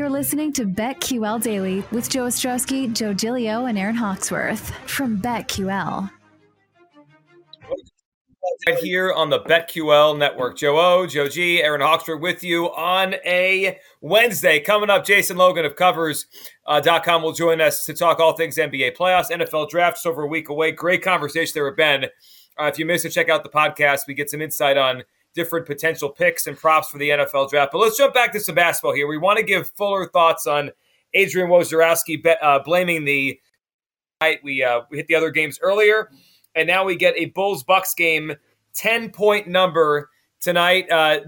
You're listening to BetQL Daily with Joe Ostrowski, Joe Gilio, and Aaron Hawksworth from BetQL. Right here on the BetQL network. Joe O, Joe G, Aaron Hawksworth with you on a Wednesday. Coming up, Jason Logan of Covers.com will join us to talk all things NBA playoffs, NFL drafts over a week away. Great conversation there with Ben. Uh, if you missed it, check out the podcast. We get some insight on different potential picks and props for the NFL draft. But let's jump back to some basketball here. We want to give fuller thoughts on Adrian Wojnarowski uh, blaming the night. We uh, we hit the other games earlier, and now we get a Bulls Bucks game, ten point number tonight. Uh,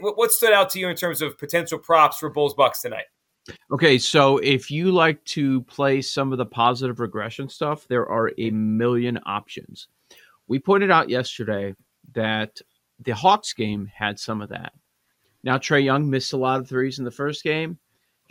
what stood out to you in terms of potential props for Bulls Bucks tonight? Okay, so if you like to play some of the positive regression stuff, there are a million options. We pointed out yesterday that the Hawks game had some of that. Now Trae Young missed a lot of threes in the first game.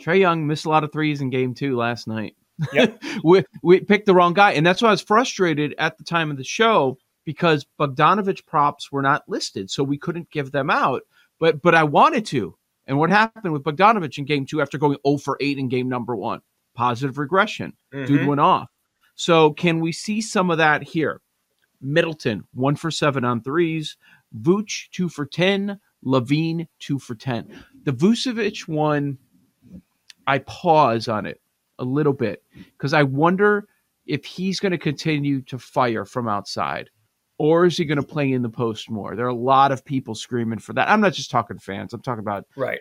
Trae Young missed a lot of threes in game two last night. Yep. we, we picked the wrong guy. And that's why I was frustrated at the time of the show because Bogdanovich props were not listed. So we couldn't give them out. But but I wanted to. And what happened with Bogdanovich in game two after going 0 for 8 in game number one? Positive regression. Mm-hmm. Dude went off. So can we see some of that here? Middleton, one for seven on threes. Vooch, two for 10. LaVine two for 10. The Vucevic one, I pause on it a little bit because I wonder if he's going to continue to fire from outside or is he going to play in the post more? There are a lot of people screaming for that. I'm not just talking fans, I'm talking about right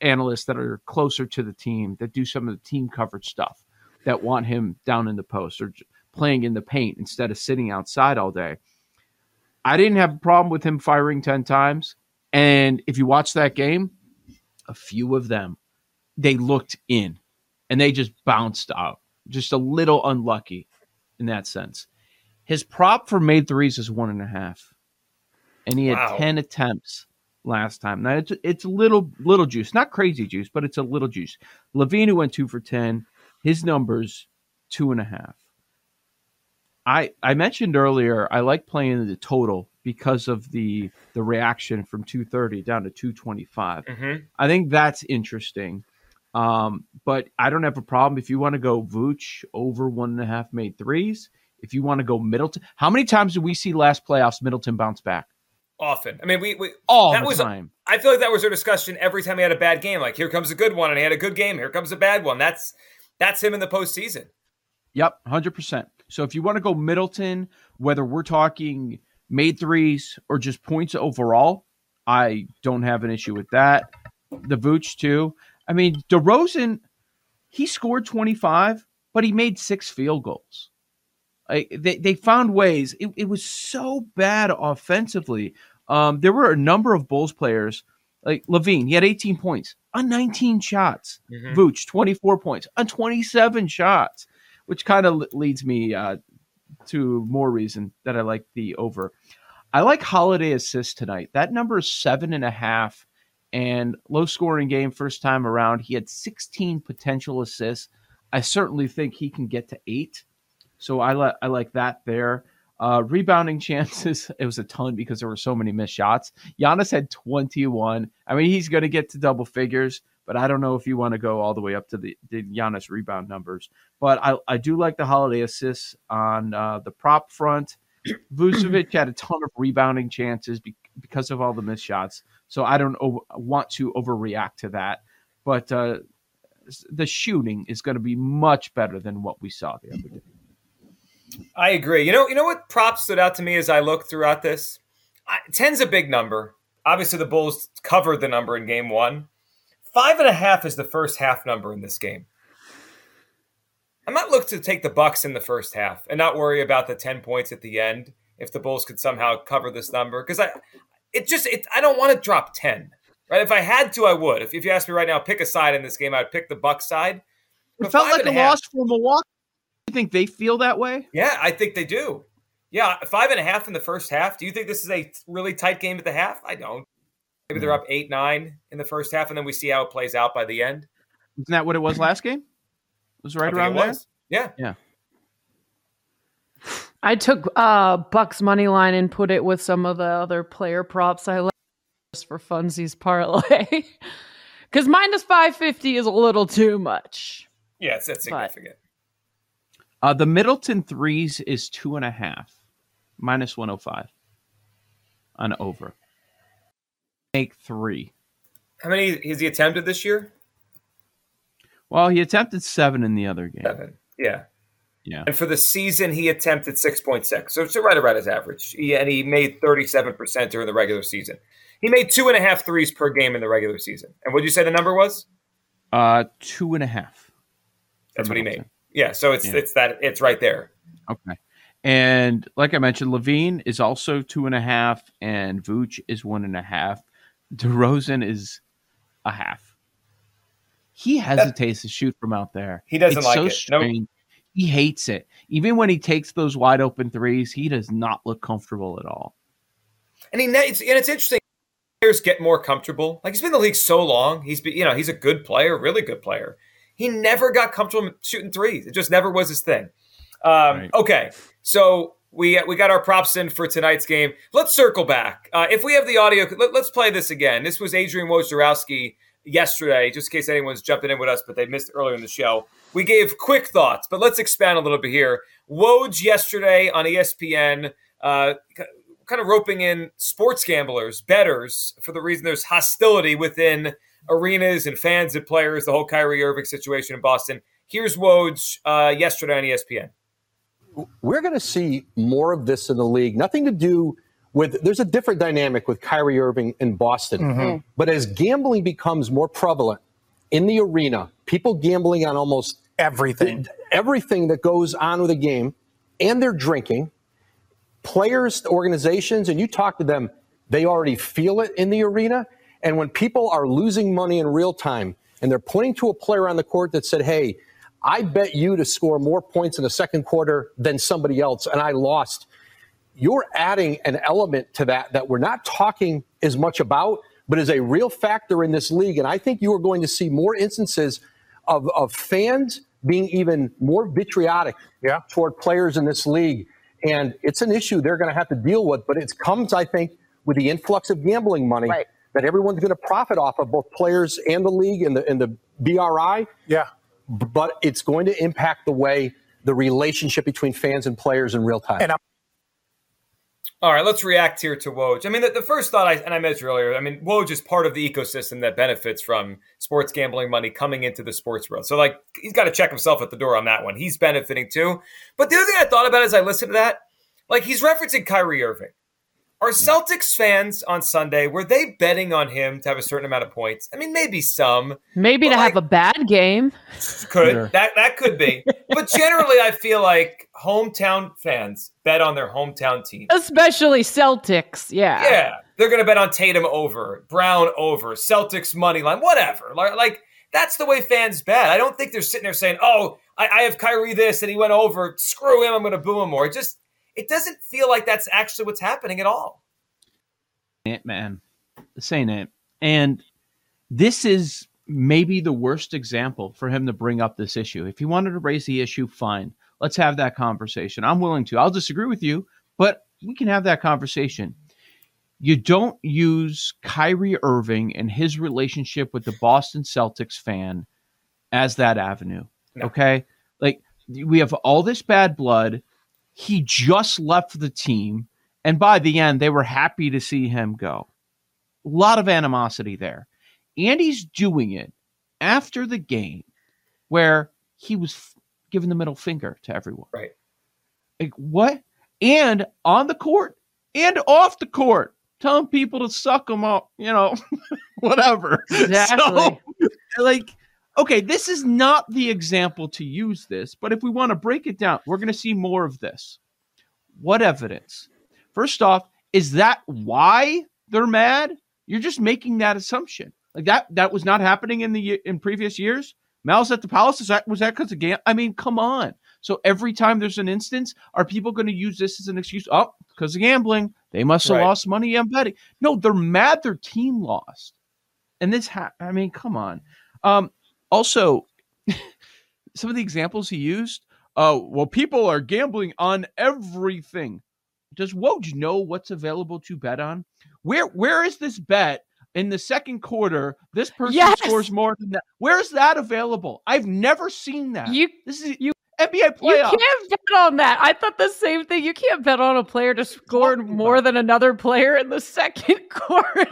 analysts that are closer to the team that do some of the team coverage stuff that want him down in the post or playing in the paint instead of sitting outside all day. I didn't have a problem with him firing 10 times. And if you watch that game, a few of them, they looked in and they just bounced out. Just a little unlucky in that sense. His prop for made threes is one and a half. And he had Wow. 10 attempts last time. Now it's it's a little little juice, not crazy juice, but it's a little juice. LaVine who went two for ten, his numbers two and a half. I I mentioned earlier I like playing the total because of the the reaction from 230 down to 225. Mm-hmm. I think that's interesting. Um, but I don't have a problem if you want to go Vooch over one and a half made threes. If you want to go Middleton, how many times did we see last playoffs Middleton bounce back? Often. I mean, we, we All that the was time. I feel like that was our discussion every time he had a bad game. Like, here comes a good one, and he had a good game. Here comes a bad one. That's that's him in the postseason. Yep, hundred percent. So if you want to go Middleton, whether we're talking made threes or just points overall, I don't have an issue with that. The Vooch too. I mean, DeRozan, he scored twenty five, but he made six field goals. Like they, they found ways. It, it was so bad offensively. Um, there were a number of Bulls players, like LaVine. He had 18 points on 19 shots. Mhm. Vooch 24 points on 27 shots, which kind of leads me uh, to more reason that I like the over. I like Holiday assists tonight. That number is seven and a half, and low scoring game first time around. He had 16 potential assists. I certainly think he can get to eight. So I like I like that there. Uh, rebounding chances, it was a ton because there were so many missed shots. Giannis had 21. I mean, he's going to get to double figures, but I don't know if you want to go all the way up to the, the Giannis rebound numbers. But I, I do like the holiday assists on uh, the prop front. Vucevic had a ton of rebounding chances be- because of all the missed shots. So I don't want to overreact to that. But uh, the shooting is going to be much better than what we saw the other day. I agree. You know, you know what prop stood out to me as I looked throughout this. I, Ten's a big number. Obviously, the Bulls covered the number in game one. Five and a half is the first half number in this game. I might look to take the Bucks in the first half and not worry about the 10 points at the end if the Bulls could somehow cover this number. Because I it just it I don't want to drop 10. Right? If I had to, I would. If, if you ask me right now, pick a side in this game, I'd pick the Bucks side. It felt like a, a loss for Milwaukee. You think they feel that way? Yeah, I think they do. Yeah, five and a half in the first half. Do you think this is a really tight game at the half? I don't. Maybe they're up eight, nine in the first half, and then we see how it plays out by the end. Isn't that what it was last game? It was right around there. Yeah, yeah. I took uh Bucks money line and put it with some of the other player props I like just for funsies parlay. Because minus five fifty is a little too much. Yes, that's significant. But, uh, the Middleton threes is two and a half, minus one hundred five on over. Make three. How many has he attempted this year? Well, he attempted seven in the other game. Seven. Yeah. Yeah. And for the season, he attempted 6.6. So it's right around his average. He, and he made 37% during the regular season. He made two and a half threes per game in the regular season. And what did you say the number was? Uh, two and a half. That's what he made. Yeah. So it's yeah. it's that it's right there. Okay. And like I mentioned, LaVine is also two and a half, and Vooch is one and a half. DeRozan is a half. He hesitates to shoot from out there. He doesn't it's like so it. Strange. Nope. He hates it. Even when he takes those wide open threes, he does not look comfortable at all. And he it's, and it's interesting. Players get more comfortable. Like he's been in the league so long. He's been, you know he's a good player, really good player. He never got comfortable shooting threes. It just never was his thing. Um, right. Okay, so we we got our props in for tonight's game. Let's circle back. Uh, if we have the audio, let, us play this again. This was Adrian Wojnarowski yesterday, just in case anyone's jumping in with us, but they missed earlier in the show. We gave quick thoughts, but let's expand a little bit here. Woj yesterday on ESPN, uh, kind of roping in sports gamblers, betters, for the reason there's hostility within arenas and fans and players, the whole Kyrie Irving situation in Boston. Here's Woj uh, yesterday on ESPN. We're going to see more of this in the league. Nothing to do with there's a different dynamic with Kyrie Irving in Boston. Mm-hmm. But as gambling becomes more prevalent in the arena, people gambling on almost everything, everything that goes on with a game, and they're drinking. Players, organizations, and you talk to them, they already feel it in the arena. And when people are losing money in real time and they're pointing to a player on the court that said, Hey, I bet you to score more points in the second quarter than somebody else, and I lost you're adding an element to that that we're not talking as much about, but is a real factor in this league. And I think you are going to see more instances of, of fans being even more vitriolic yeah. toward players in this league. And it's an issue they're going to have to deal with, but it comes, I think, with the influx of gambling money right. that everyone's going to profit off of, both players and the league and the, and the BRI. Yeah. But it's going to impact the way the relationship between fans and players in real time. And I'm all right, let's react here to Woj. I mean, the, the first thought, I, and I mentioned earlier, I mean, Woj is part of the ecosystem that benefits from sports gambling money coming into the sports world. So, like, he's got to check himself at the door on that one. He's benefiting too. But the other thing I thought about as I listened to that, like, he's referencing Kyrie Irving. Are Celtics fans on Sunday were they betting on him to have a certain amount of points? I mean, maybe some. Maybe to like, have a bad game. Could sure. that that could be. but generally, I feel like hometown fans bet on their hometown team, especially Celtics. Yeah, yeah, they're going to bet on Tatum over, Brown over, Celtics money line, whatever. Like, like that's the way fans bet. I don't think they're sitting there saying, "Oh, I, I have Kyrie this and he went over. Screw him. I'm going to boo him more." It just it doesn't feel like that's actually what's happening at all. It, man, saying it, and this is maybe the worst example for him to bring up this issue. If he wanted to raise the issue, fine. Let's have that conversation. I'm willing to. I'll disagree with you, but we can have that conversation. You don't use Kyrie Irving and his relationship with the Boston Celtics fan as that avenue. No. Okay? Like we have all this bad blood he just left the team. And by the end, they were happy to see him go. A lot of animosity there. And he's doing it after the game where he was f- giving the middle finger to everyone. Right. Like, what? And on the court and off the court. telling people to suck them up, you know, whatever. Exactly. So, like, okay, this is not the example to use this, but if we want to break it down, we're going to see more of this. What evidence? First off, is that why they're mad? You're just making that assumption. Like that that was not happening in the in previous years. Malice at the palace. Is that was that because of gam? I mean, come on. So every time there's an instance, are people going to use this as an excuse? Oh, because of gambling, they must have Right. lost money on betting. No, they're mad their team lost. And this, ha- I mean, come on. Um, also, some of the examples he used. Uh, well, people are gambling on everything. Does Woj know what's available to bet on? Where Where is this bet in the second quarter? This person Yes! scores more than that. Where is that available? I've never seen that. You this is you- NBA you can't bet on that. I thought the same thing. You can't bet on a player to score more than another player in the second quarter.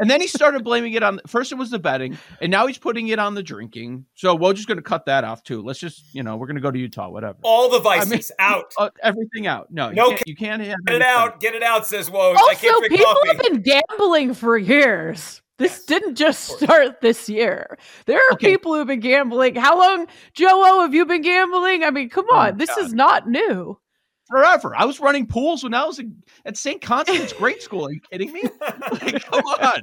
And then he started blaming it on first it was the betting, and now he's putting it on the drinking. So we're just going to cut that off too. Let's just you know we're going to go to Utah, whatever. All the I vices mean- out. Uh, everything out. No, you No can't, you can't have Get it anything. out. Get it out, says Woj. I can't also, drink people coffee. have been gambling for years. This didn't just start this year. There are Okay. people who've been gambling. How long, Joe? O, have you been gambling? I mean, come Oh, on. this is not new. Forever. I was running pools when I was in, at St. Constance grade school. Are you kidding me? Like, come on.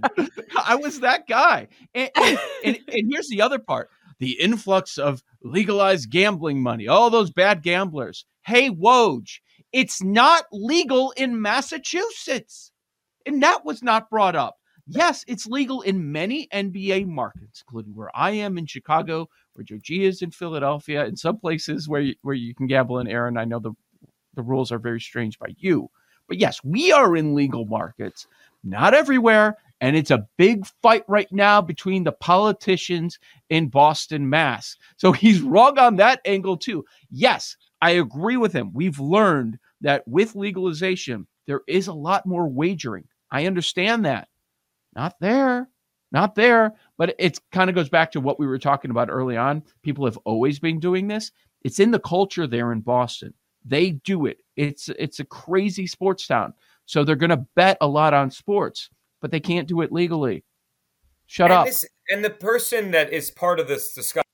I was that guy. And, and, and, and here's the other part the influx of legalized gambling money, all those bad gamblers. Hey, Woj, it's not legal in Massachusetts. And that was not brought up. Yes, it's legal in many NBA markets, including where I am in Chicago, where Joe G is in Philadelphia, in some places where you, where you can gamble in Aaron. I know the the rules are very strange by you. But yes, we are in legal markets, not everywhere. And it's a big fight right now between the politicians in Boston, Mass. So he's wrong on that angle too. Yes, I agree with him. We've learned that with legalization, there is a lot more wagering. I understand that. Not there, not there. But it kind of goes back to what we were talking about early on. People have always been doing this. It's in the culture there in Boston. They do it. It's it's a crazy sports town. So they're going to bet a lot on sports, but they can't do it legally. Shut and up. this- and the person that is part of this discussion,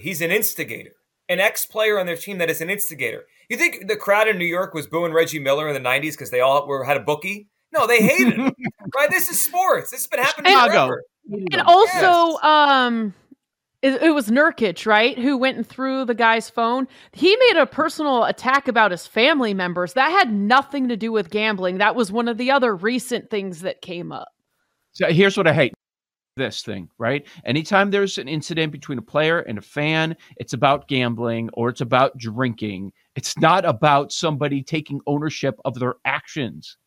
he's an instigator, an ex-player on their team that is an instigator. You think the crowd in New York was booing Reggie Miller in the '90s because they all were had a bookie? No, they hated him. right? This is sports. This has been happening Chicago. forever. And also, um, it, it was Nurkic, right, who went and threw the guy's phone. He made a personal attack about his family members. That had nothing to do with gambling. That was one of the other recent things that came up. So here's what I hate this thing, right? Anytime there's an incident between a player and a fan, it's about gambling or it's about drinking. It's not about somebody taking ownership of their actions.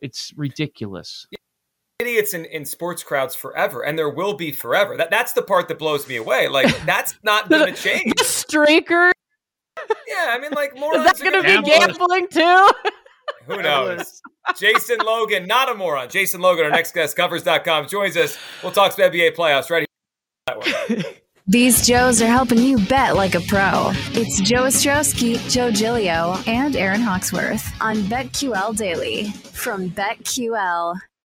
It's ridiculous. Idiots in, in sports crowds forever, and there will be forever. That that's the part that blows me away. Like that's not going to change. The streaker Yeah, I mean, like is morons. that going to gonna be gamble. gambling too? Who knows? Jason Logan, not a moron. Jason Logan, our next guest, covers.com, joins us. We'll talk some NBA playoffs right here. These Joes are helping you bet like a pro. It's Joe Ostrowski, Joe Gilio, and Aaron Hawksworth on BetQL Daily from BetQL.